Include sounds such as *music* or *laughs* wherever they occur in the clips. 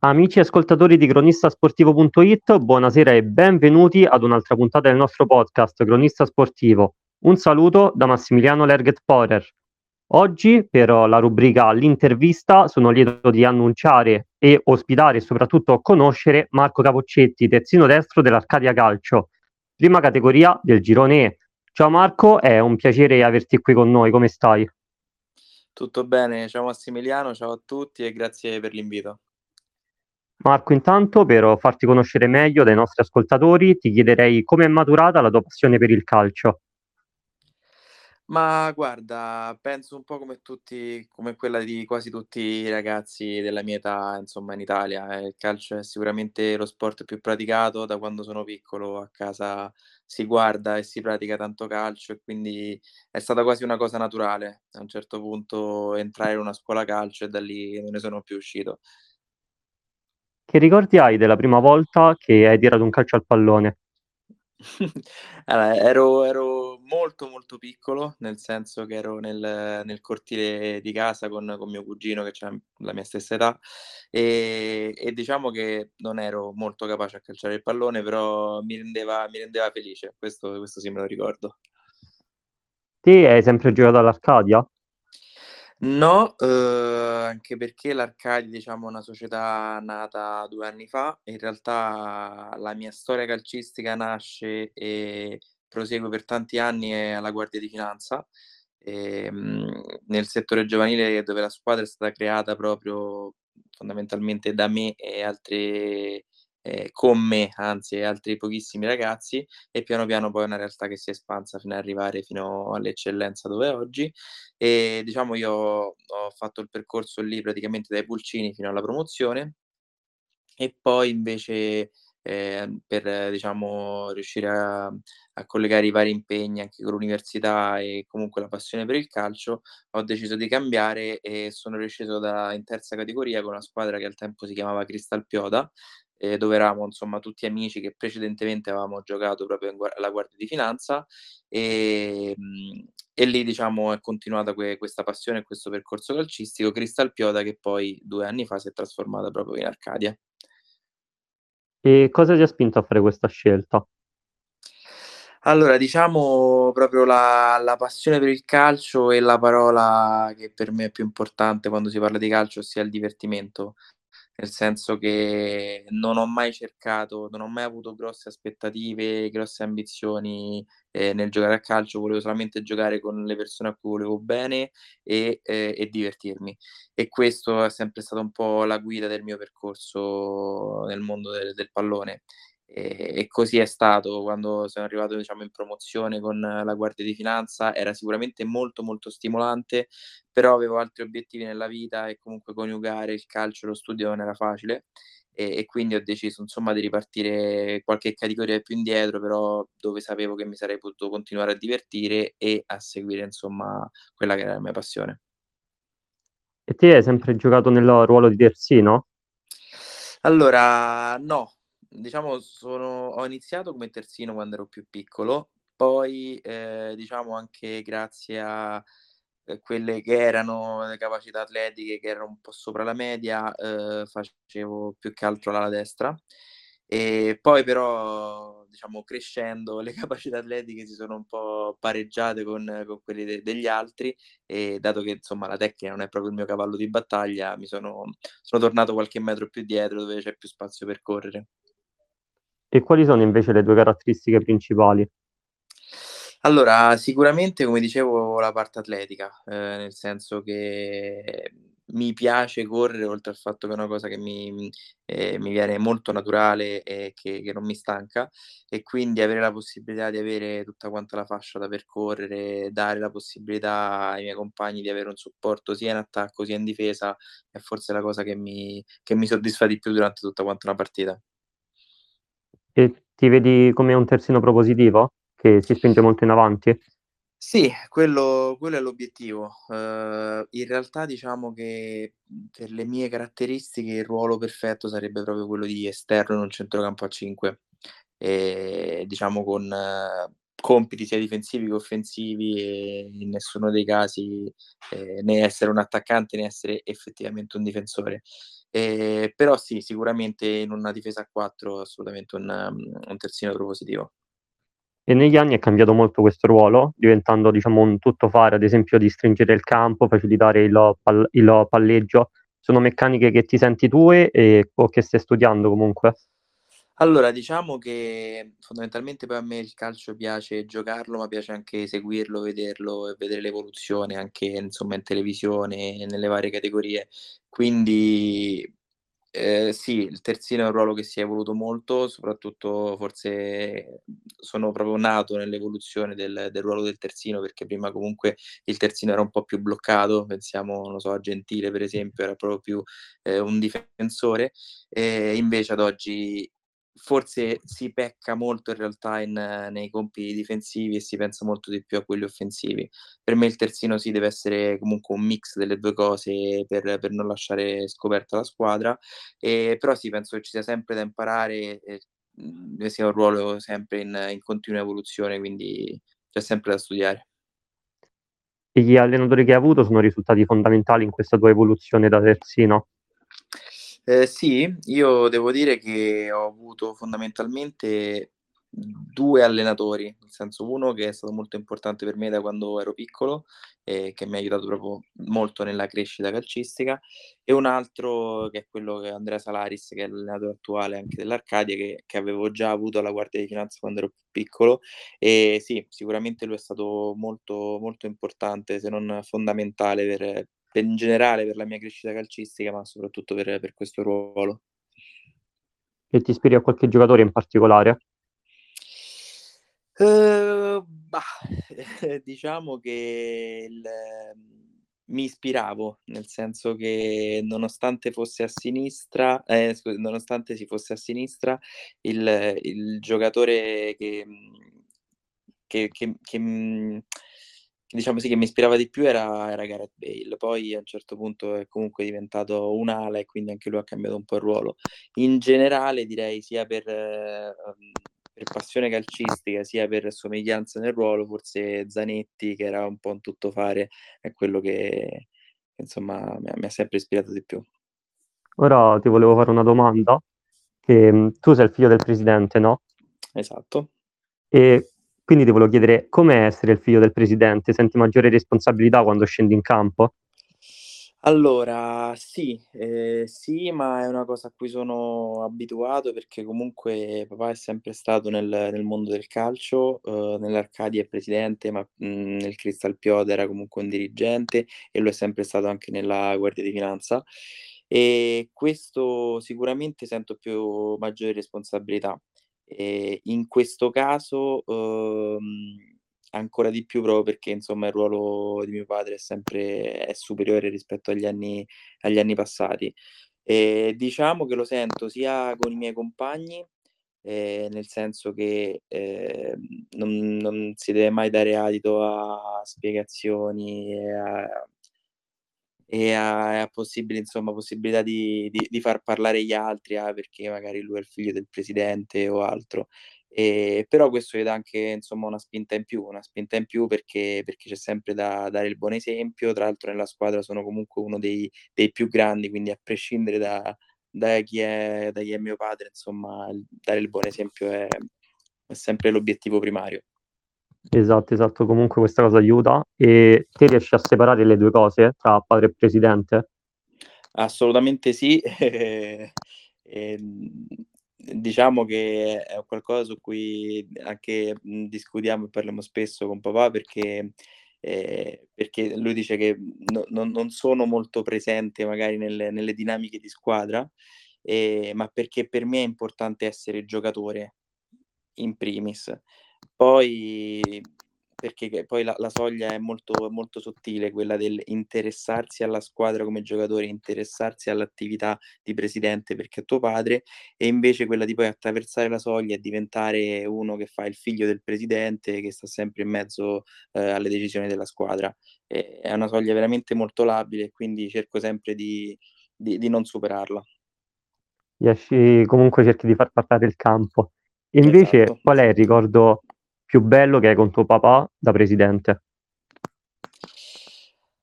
Amici ascoltatori di cronistasportivo.it, buonasera e benvenuti ad un'altra puntata del nostro podcast Cronista Sportivo. Un saluto da Massimiliano Lerget Porer. Oggi per la rubrica L'intervista sono lieto di annunciare e ospitare e soprattutto conoscere Marco Capoccetti, terzino destro dell'Arcadia Calcio, prima categoria del girone E. Ciao Marco, è un piacere averti qui con noi, come stai? Tutto bene, ciao Massimiliano, ciao a tutti e grazie per l'invito. Marco, intanto per farti conoscere meglio dai nostri ascoltatori, ti chiederei come è maturata la tua passione per il calcio. Ma guarda, penso un po' come tutti, come quella di quasi tutti i ragazzi della mia età, insomma, in Italia. Eh, il calcio è sicuramente lo sport più praticato da quando sono piccolo. A casa si guarda e si pratica tanto calcio e quindi è stata quasi una cosa naturale. A un certo punto entrare in una scuola calcio e da lì non ne sono più uscito. Che ricordi hai della prima volta che hai tirato un calcio al pallone? *laughs* Allora, ero ero molto, molto piccolo, nel senso che ero nel nel cortile di casa con con mio cugino che c'ha la mia stessa età, ehm, e diciamo che non ero molto capace a calciare il pallone, però mi rendeva mi rendeva felice, questo questo sì me lo ricordo. Te hai sempre giocato all'Arcadia? No, uhm, anche perché l'Arcadia, diciamo, è una società nata 2 anni fa. In realtà la mia storia calcistica nasce e prosegue per tanti anni, alla Guardia di Finanza, ehm, nel settore giovanile dove la squadra è stata creata proprio fondamentalmente da me e altre ehm, con me anzi altri pochissimi ragazzi, e piano piano poi è una realtà che si è espansa fino ad arrivare fino all'eccellenza dove è oggi. E diciamo io ho fatto il percorso lì praticamente dai pulcini fino alla promozione e poi invece, ehm, per diciamo riuscire a a collegare i vari impegni anche con l'università e comunque la passione per il calcio, ho deciso di cambiare e sono risceso da in terza categoria con una squadra che al tempo si chiamava Cristal Pioda, ehm, dove eravamo insomma tutti amici che precedentemente avevamo giocato proprio gua alla Guardia di Finanza, ehm, e lì diciamo è continuata que questa passione e questo percorso calcistico, Cristal Pioda che poi 2 anni fa si è trasformata proprio in Arcadia. E cosa ti ha spinto a fare questa scelta? Allora, diciamo proprio la la passione per il calcio e la parola che per me è più importante quando si parla di calcio, ossia il divertimento. Nel senso che non ho mai cercato non ho mai avuto grosse aspettative, grosse ambizioni, ehm, nel giocare a calcio, volevo solamente giocare con le persone a cui volevo bene e ehm, e divertirmi. E questo è sempre stato un po' la guida del mio percorso nel mondo del del pallone. E così è stato quando sono arrivato, diciamo, in promozione con la Guardia di Finanza. Era sicuramente molto, molto stimolante, però avevo altri obiettivi nella vita e comunque coniugare il calcio e lo studio non era facile, e e quindi ho deciso insomma di ripartire qualche categoria più indietro, però dove sapevo che mi sarei potuto continuare a divertire e a seguire insomma quella che era la mia passione. E te hai sempre giocato nel ruolo di terzino? Allora no, diciamo sono ho iniziato come terzino quando ero più piccolo, poi, ehm, diciamo anche grazie a, ehm, quelle che erano le capacità atletiche che erano un po' sopra la media, uhm, facevo più che altro l'ala destra. E poi però, diciamo crescendo le *laughs* capacità atletiche si sono un po' pareggiate con con quelli de degli altri e dato che insomma la tecnica non è proprio il mio cavallo di battaglia, mi sono sono tornato qualche metro più dietro dove c'è più spazio per correre. E quali sono invece le tue caratteristiche principali? Allora, sicuramente come dicevo la parte atletica, ehm, nel senso che mi piace correre oltre al fatto che è una cosa che mi ehm, mi viene molto naturale e che che non mi stanca, e quindi avere la possibilità di avere tutta quanta la fascia da percorrere, dare la possibilità ai miei compagni di avere un supporto sia in attacco sia in difesa, è forse la cosa che mi che mi soddisfa di più durante tutta quanta una partita. E ti vedi come un terzino propositivo? Che si spinge molto in avanti? Sì, quello quello è l'obiettivo. Uhm, in realtà diciamo che, per le mie caratteristiche il ruolo perfetto sarebbe proprio quello di esterno in un centrocampo a 5. Ehm, diciamo con compiti sia difensivi che offensivi e in nessuno dei casi, ehm, né essere un attaccante né essere effettivamente un difensore. Eh, però sì, sicuramente in una difesa a 4 assolutamente un, un terzino propositivo. E negli anni è cambiato molto questo ruolo, diventando diciamo un tuttofare, ad esempio di stringere il campo, facilitare il, pal- il palleggio. Sono meccaniche che ti senti tue e, o che stai studiando comunque? Allora, diciamo che fondamentalmente poi a me il calcio piace giocarlo, ma piace anche seguirlo, vederlo e vedere l'evoluzione anche insomma in televisione, nelle varie categorie. Quindi eh, sì, il terzino è un ruolo che si è evoluto molto, soprattutto forse sono proprio nato nell'evoluzione del, del ruolo del terzino, perché prima comunque il terzino era un po' più bloccato, pensiamo, non so, a Gentile per esempio, era proprio più eh, un difensore, e invece ad oggi forse si pecca molto in realtà in, nei compiti difensivi e si pensa molto di più a quelli offensivi. Per me il terzino sì deve essere comunque un mix delle due cose per, per non lasciare scoperta la squadra, e, però sì penso che ci sia sempre da imparare, e, mh, sia un ruolo sempre in, in continua evoluzione, quindi c'è sempre da studiare. E gli allenatori che hai avuto sono risultati fondamentali in questa tua evoluzione da terzino? Eh, sì, io devo dire che ho avuto fondamentalmente due allenatori, nel senso uno che è stato molto importante per me da quando ero piccolo e che mi ha aiutato proprio molto nella crescita calcistica e un altro che è quello che è Andrea Salaris che è l'allenatore attuale anche dell'Arcadia che, che avevo già avuto alla Guardia di Finanza quando ero più piccolo. E sì, sicuramente lui è stato molto, molto importante se non fondamentale per, per in generale per la mia crescita calcistica, ma soprattutto per, per questo ruolo. E ti ispiri a qualche giocatore in particolare? Uh, bah, *laughs* diciamo che il, mi ispiravo, nel senso che nonostante fosse a sinistra, eh, scusa, nonostante si fosse a sinistra, il, il giocatore che, che, che, che diciamo sì, che mi ispirava di più era, era Gareth Bale. Poi a un certo punto è comunque diventato un'ala e quindi anche lui ha cambiato un po' il ruolo. In generale direi sia per, eh, per passione calcistica sia per somiglianza nel ruolo, forse Zanetti che era un po' un tuttofare è quello che insomma mi ha, mi ha sempre ispirato di più. Ora ti volevo fare una domanda. Che, mm, tu sei il figlio del presidente, no? Esatto. E quindi ti volevo chiedere com'è essere il figlio del presidente? Senti maggiore responsabilità quando scendi in campo? Allora, sì, eh, sì, ma è una cosa a cui sono abituato perché comunque papà è sempre stato nel, nel mondo del calcio, eh, nell'Arcadia è presidente, ma mh, nel Crystal Piode era comunque un dirigente e lo è sempre stato anche nella Guardia di Finanza. E questo sicuramente sento più maggiore responsabilità. E in questo caso, uhm, ancora di più proprio perché insomma il ruolo di mio padre è sempre è superiore rispetto agli anni agli anni passati. E diciamo che lo sento sia con i miei compagni, ehm, nel senso che, ehm, non non si deve mai dare adito a spiegazioni a e a, a possibili, insomma, possibilità di, di, di, far parlare gli altri, ah, perché magari lui è il figlio del presidente o altro. E, però questo gli dà anche insomma, una spinta in più, una spinta in più perché, perché c'è sempre da dare il buon esempio. Tra l'altro nella squadra sono comunque uno dei, dei più grandi, quindi a prescindere da, da, chi è, da chi è mio padre, insomma, dare il buon esempio è, è sempre l'obiettivo primario. Esatto, esatto, comunque questa cosa aiuta. E te riesci a separare le due cose tra padre e presidente? Assolutamente sì. *laughs* e, diciamo che è qualcosa su cui anche discutiamo e parliamo spesso con papà perché, eh, perché lui dice che no, non, non sono molto presente magari nelle, nelle dinamiche di squadra, eh, ma perché per me è importante essere giocatore in primis. Poi perché poi la, la soglia è molto, molto sottile, quella del interessarsi alla squadra come giocatore, interessarsi all'attività di presidente perché è tuo padre, e invece quella di poi attraversare la soglia e diventare uno che fa il figlio del presidente, che sta sempre in mezzo eh, alle decisioni della squadra. E è una soglia veramente molto labile e quindi cerco sempre di, di, di non superarla. Riesci, comunque cerchi di far parlare il campo. Invece, esatto. qual è il ricordo più bello che hai con tuo papà da presidente?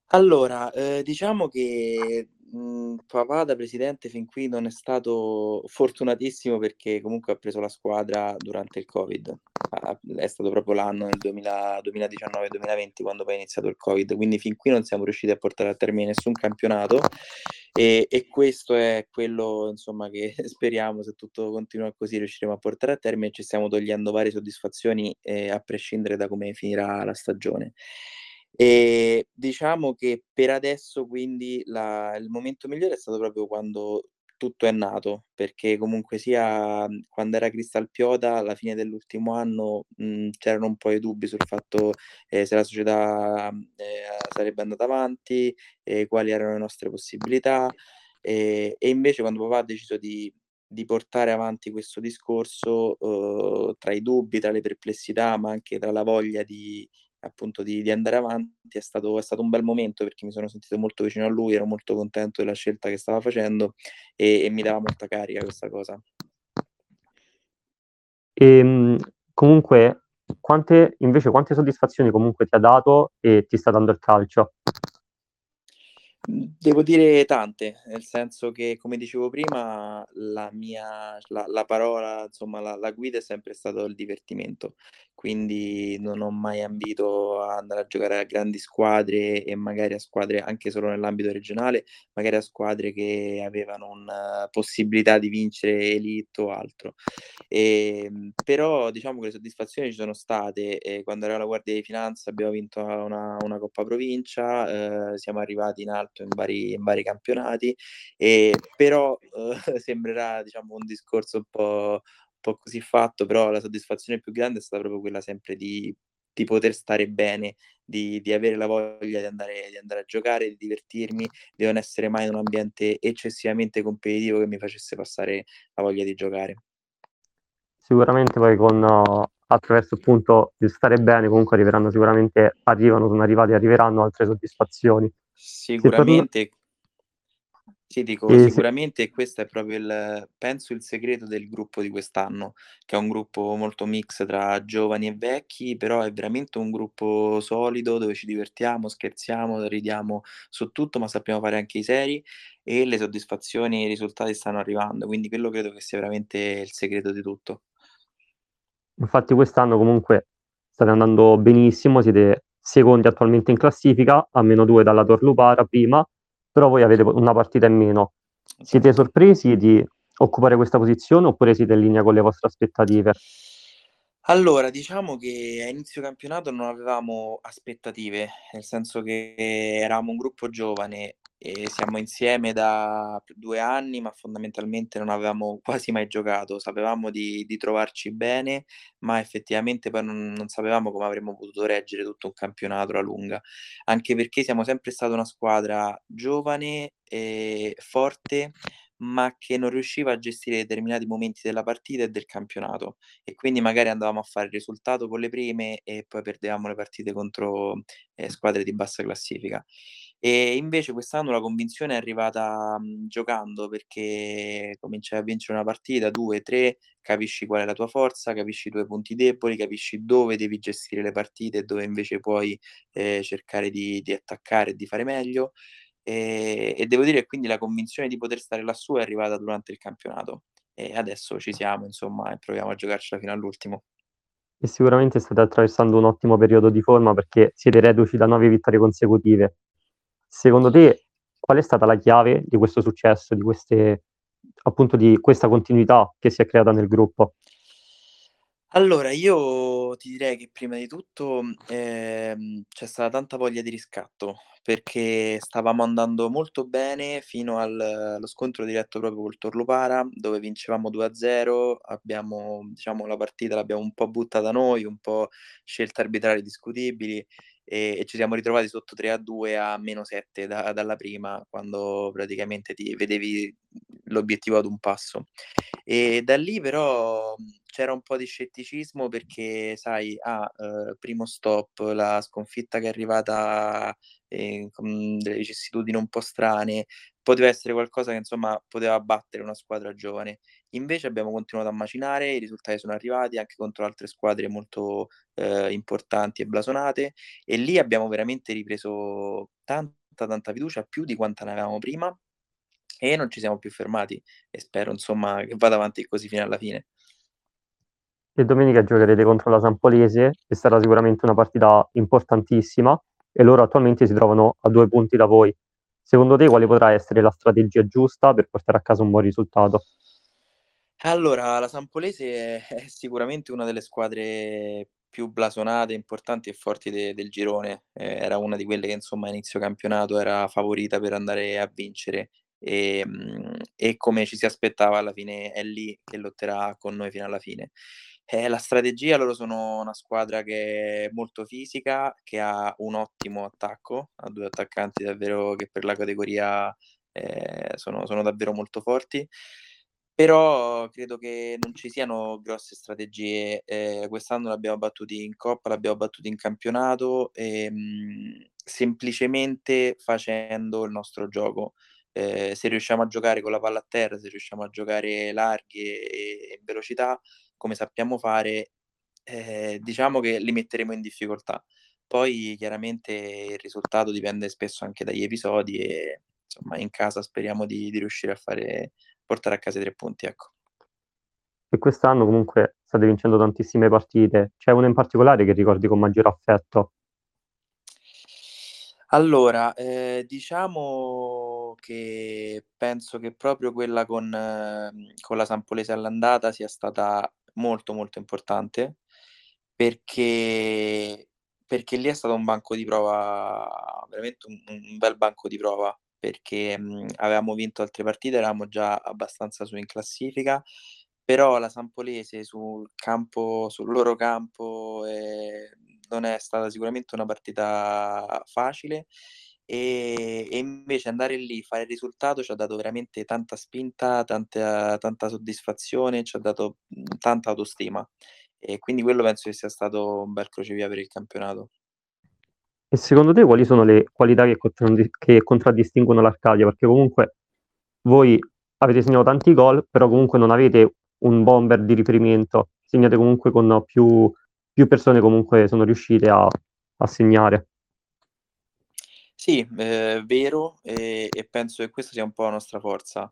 Allora, eh, diciamo che mhmm, papà da presidente fin qui non è stato fortunatissimo perché comunque ha preso la squadra durante il Covid. È stato proprio l'anno nel 2000 2019-2020 quando poi è iniziato il Covid, quindi fin qui non siamo riusciti a portare a termine nessun campionato e e questo è quello insomma che *laughs* speriamo, se tutto continua così, riusciremo a portare a termine ci stiamo togliendo varie soddisfazioni, ehm, a prescindere da come finirà la stagione. Ehm, diciamo che per adesso quindi la il momento migliore è stato proprio quando tutto è nato, perché comunque sia, mhmm, quando era Cristalpioda alla fine dell'ultimo anno, mhmm, c'erano un po' i dubbi sul fatto, ehm, se la società, ehm, sarebbe andata avanti, e quali erano le nostre possibilità. E invece quando papà ha deciso di di portare avanti questo discorso, uhm, tra i dubbi, tra le perplessità, ma anche tra la voglia di appunto di di andare avanti, è stato è stato un bel momento perché mi sono sentito molto vicino a lui, ero molto contento della scelta che stava facendo e e mi dava molta carica questa cosa. Ehm, comunque quante invece quante soddisfazioni comunque ti ha dato e ti sta dando il calcio? Mhmm, devo dire tante, nel senso che, come dicevo prima, la mia la la parola, insomma, la la guida è sempre stato il divertimento. Quindi non ho mai ambito a andare a giocare a grandi squadre e magari a squadre anche solo nell'ambito regionale, magari a squadre che avevano un possibilità di vincere Elite o altro. Ehm, però diciamo che le soddisfazioni ci sono state, e quando ero alla Guardia di Finanza abbiamo vinto una una Coppa Provincia, uhm, siamo arrivati in alto in vari in vari campionati, ehm, però, uhm, *laughs* sembrerà diciamo un discorso un po' po' così fatto, però la soddisfazione più grande è stata proprio quella sempre di di poter stare bene, di di avere la voglia di andare di andare a giocare, di divertirmi, di non essere mai in un ambiente eccessivamente competitivo che mi facesse passare la voglia di giocare. Sicuramente poi con attraverso appunto il stare bene, comunque arriveranno sicuramente arrivano, sono arrivate e arriveranno altre soddisfazioni. Sicuramente sì, dico E se sicuramente questo è proprio il penso il segreto del gruppo di quest'anno, che è un gruppo molto mix tra giovani e vecchi, però è veramente un gruppo solido dove ci divertiamo, scherziamo, ridiamo su tutto, ma sappiamo fare anche i seri e le soddisfazioni e i risultati stanno arrivando. Quindi quello credo che sia veramente il segreto di tutto. Infatti quest'anno comunque state andando benissimo, siete secondi attualmente in classifica, a -2 dalla Torlupara prima, però voi avete una partita in meno. Siete sorpresi di occupare questa posizione oppure siete in linea con le vostre aspettative? Allora, diciamo che a inizio campionato non avevamo aspettative, nel senso che eravamo un gruppo giovane e siamo insieme da 2 anni, ma fondamentalmente non avevamo quasi mai giocato. Sapevamo di di trovarci bene, ma effettivamente poi non non sapevamo come avremmo potuto reggere tutto un campionato alla lunga. Anche perché siamo sempre stata una squadra giovane e forte, ma che non riusciva a gestire determinati momenti della partita e del campionato. E quindi magari andavamo a fare il risultato con le prime e poi perdevamo le partite contro, ehm, squadre di bassa classifica. E invece quest'anno la convinzione è arrivata, mhmm, giocando, perché cominciai a vincere una partita, 2, 3, capisci qual è la tua forza, capisci i tuoi punti deboli, capisci dove devi gestire le partite e dove invece puoi, ehm, cercare di di attaccare e di fare meglio. Ehm, e devo dire che quindi la convinzione di poter stare lassù è arrivata durante il campionato. E adesso ci siamo insomma e proviamo a giocarcela fino all'ultimo. E sicuramente state attraversando un ottimo periodo di forma perché siete reduci da 9 vittorie consecutive. Secondo te qual è stata la chiave di questo successo, di queste appunto di questa continuità che si è creata nel gruppo? Allora, io ti direi che prima di tutto, ehm, c'è stata tanta voglia di riscatto, perché stavamo andando molto bene fino al allo scontro diretto proprio col Torlupara, dove vincevamo 2-0, abbiamo diciamo la partita l'abbiamo un po' buttata noi, un po' scelte arbitrali discutibili, e e ci siamo ritrovati sotto 3-2 a -7 da dalla prima, quando praticamente ti vedevi l'obiettivo ad un passo. E da lì però, mhmm, c'era un po' di scetticismo perché sai, ah, uhm, primo stop, la sconfitta che è arrivata, ehm, con delle vicissitudini un po' strane, poteva essere qualcosa che insomma poteva battere una squadra giovane. Invece abbiamo continuato a macinare, i risultati sono arrivati anche contro altre squadre molto, ehm, importanti e blasonate, e lì abbiamo veramente ripreso tanta, tanta fiducia, più di quanta ne avevamo prima e non ci siamo più fermati e spero insomma che vada avanti così fino alla fine. E domenica giocherete contro la Sampolese, che sarà sicuramente una partita importantissima e loro attualmente si trovano a due punti da voi. Secondo te quale potrà essere la strategia giusta per portare a casa un buon risultato? Allora, la Sampolese è, sicuramente una delle squadre più blasonate, importanti e forti de- del girone. Eh, era una di quelle che insomma a inizio campionato era favorita per andare a vincere e, mm, e come ci si aspettava alla fine è lì che lotterà con noi fino alla fine. Eh, la strategia, loro sono una squadra che è molto fisica, che ha un ottimo attacco, ha due attaccanti davvero che per la categoria eh, sono, sono davvero molto forti. Però credo che non ci siano grosse strategie. Ehm, quest'anno l'abbiamo battuti in coppa, l'abbiamo battuti in campionato, ehm, semplicemente facendo il nostro gioco. Ehm, se riusciamo a giocare con la palla a terra, se riusciamo a giocare larghi e in velocità, come sappiamo fare, ehm, diciamo che li metteremo in difficoltà. Poi chiaramente il risultato dipende spesso anche dagli episodi e insomma in casa speriamo di di riuscire a fare portare a casa i tre punti, ecco. E quest'anno comunque state vincendo tantissime partite. C'è una in particolare che ricordi con maggior affetto? Allora, ehm, diciamo che penso che proprio quella con mhmm, con la Sampolese all'andata sia stata molto, molto importante, perché perché lì è stato un banco di prova veramente un un bel banco di prova, perché, mhmm, avevamo vinto altre partite, eravamo già abbastanza su in classifica, però la Sampolese sul campo sul loro campo, ehm, non è stata sicuramente una partita facile, ehm, e invece andare lì, fare il risultato ci ha dato veramente tanta spinta, tanta tanta soddisfazione, ci ha dato, tanta autostima. E quindi quello penso che sia stato un bel crocevia per il campionato. E secondo te quali sono le qualità che contraddi che contraddistinguono l'Arcadia? Perché comunque voi avete segnato tanti gol, però comunque non avete un bomber di riferimento, segnate comunque con più più persone comunque sono riuscite a a segnare. Sì, è vero, e e penso che questa sia un po' la nostra forza.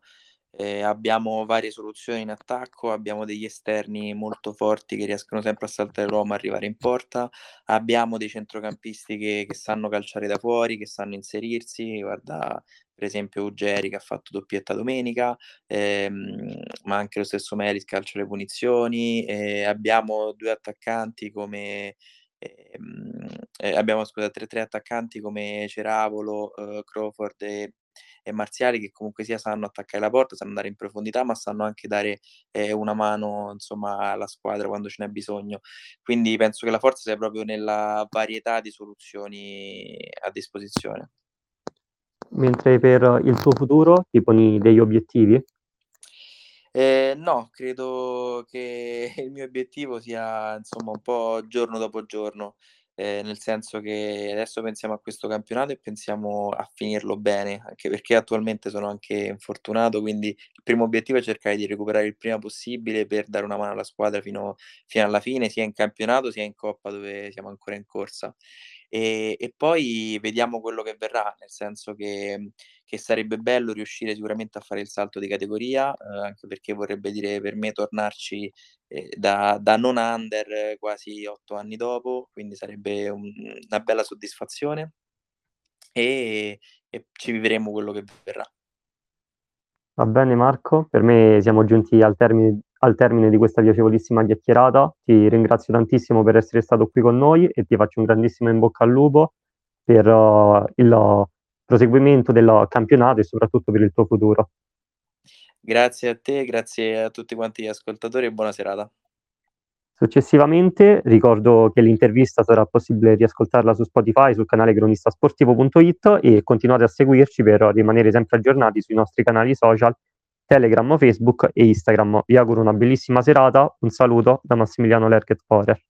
Ehm, abbiamo varie soluzioni in attacco, abbiamo degli esterni molto forti che riescono sempre a saltare l'uomo e arrivare in porta, abbiamo dei centrocampisti che che sanno calciare da fuori, che sanno inserirsi, guarda per esempio Uggieri che ha fatto doppietta domenica, ehm, ma anche lo stesso Melis calcia le punizioni, e abbiamo 2 attaccanti come ehm, ehm, abbiamo scusa tre tre attaccanti come Ceravolo, uhm, Crawford e e Marziali che comunque sia sanno attaccare la porta, sanno andare in profondità, ma sanno anche dare, ehm, una mano insomma alla squadra quando ce n'è bisogno. Quindi penso che la forza sia proprio nella varietà di soluzioni a disposizione. Mentre per il tuo futuro ti poni degli obiettivi? Ehm, no, credo che *laughs* il mio obiettivo sia insomma un po' giorno dopo giorno, ehm, nel senso che adesso pensiamo a questo campionato e pensiamo a finirlo bene, anche perché attualmente sono anche infortunato, quindi il primo obiettivo è cercare di recuperare il prima possibile per dare una mano alla squadra fino fino alla fine, sia in campionato sia in coppa dove siamo ancora in corsa. Ehm, e poi vediamo quello che verrà, nel senso che che sarebbe bello riuscire sicuramente a fare il salto di categoria, uhm, anche perché vorrebbe dire per me tornarci, ehm, da da non under quasi 8 anni dopo, quindi sarebbe un una bella soddisfazione e e ci vivremo quello che verrà. Va bene Marco, per me siamo giunti al termine al termine di questa piacevolissima chiacchierata. Ti ringrazio tantissimo per essere stato qui con noi e ti faccio un grandissimo in bocca al lupo per uh, il proseguimento del campionato e soprattutto per il tuo futuro. Grazie a te, grazie a tutti quanti gli ascoltatori e buona serata. Successivamente ricordo che l'intervista sarà possibile riascoltarla su Spotify, sul canale cronistasportivo.it e continuate a seguirci per rimanere sempre aggiornati sui nostri canali social Telegram, Facebook e Instagram. Vi auguro una bellissima serata, un saluto da Massimiliano Lerchet Forer.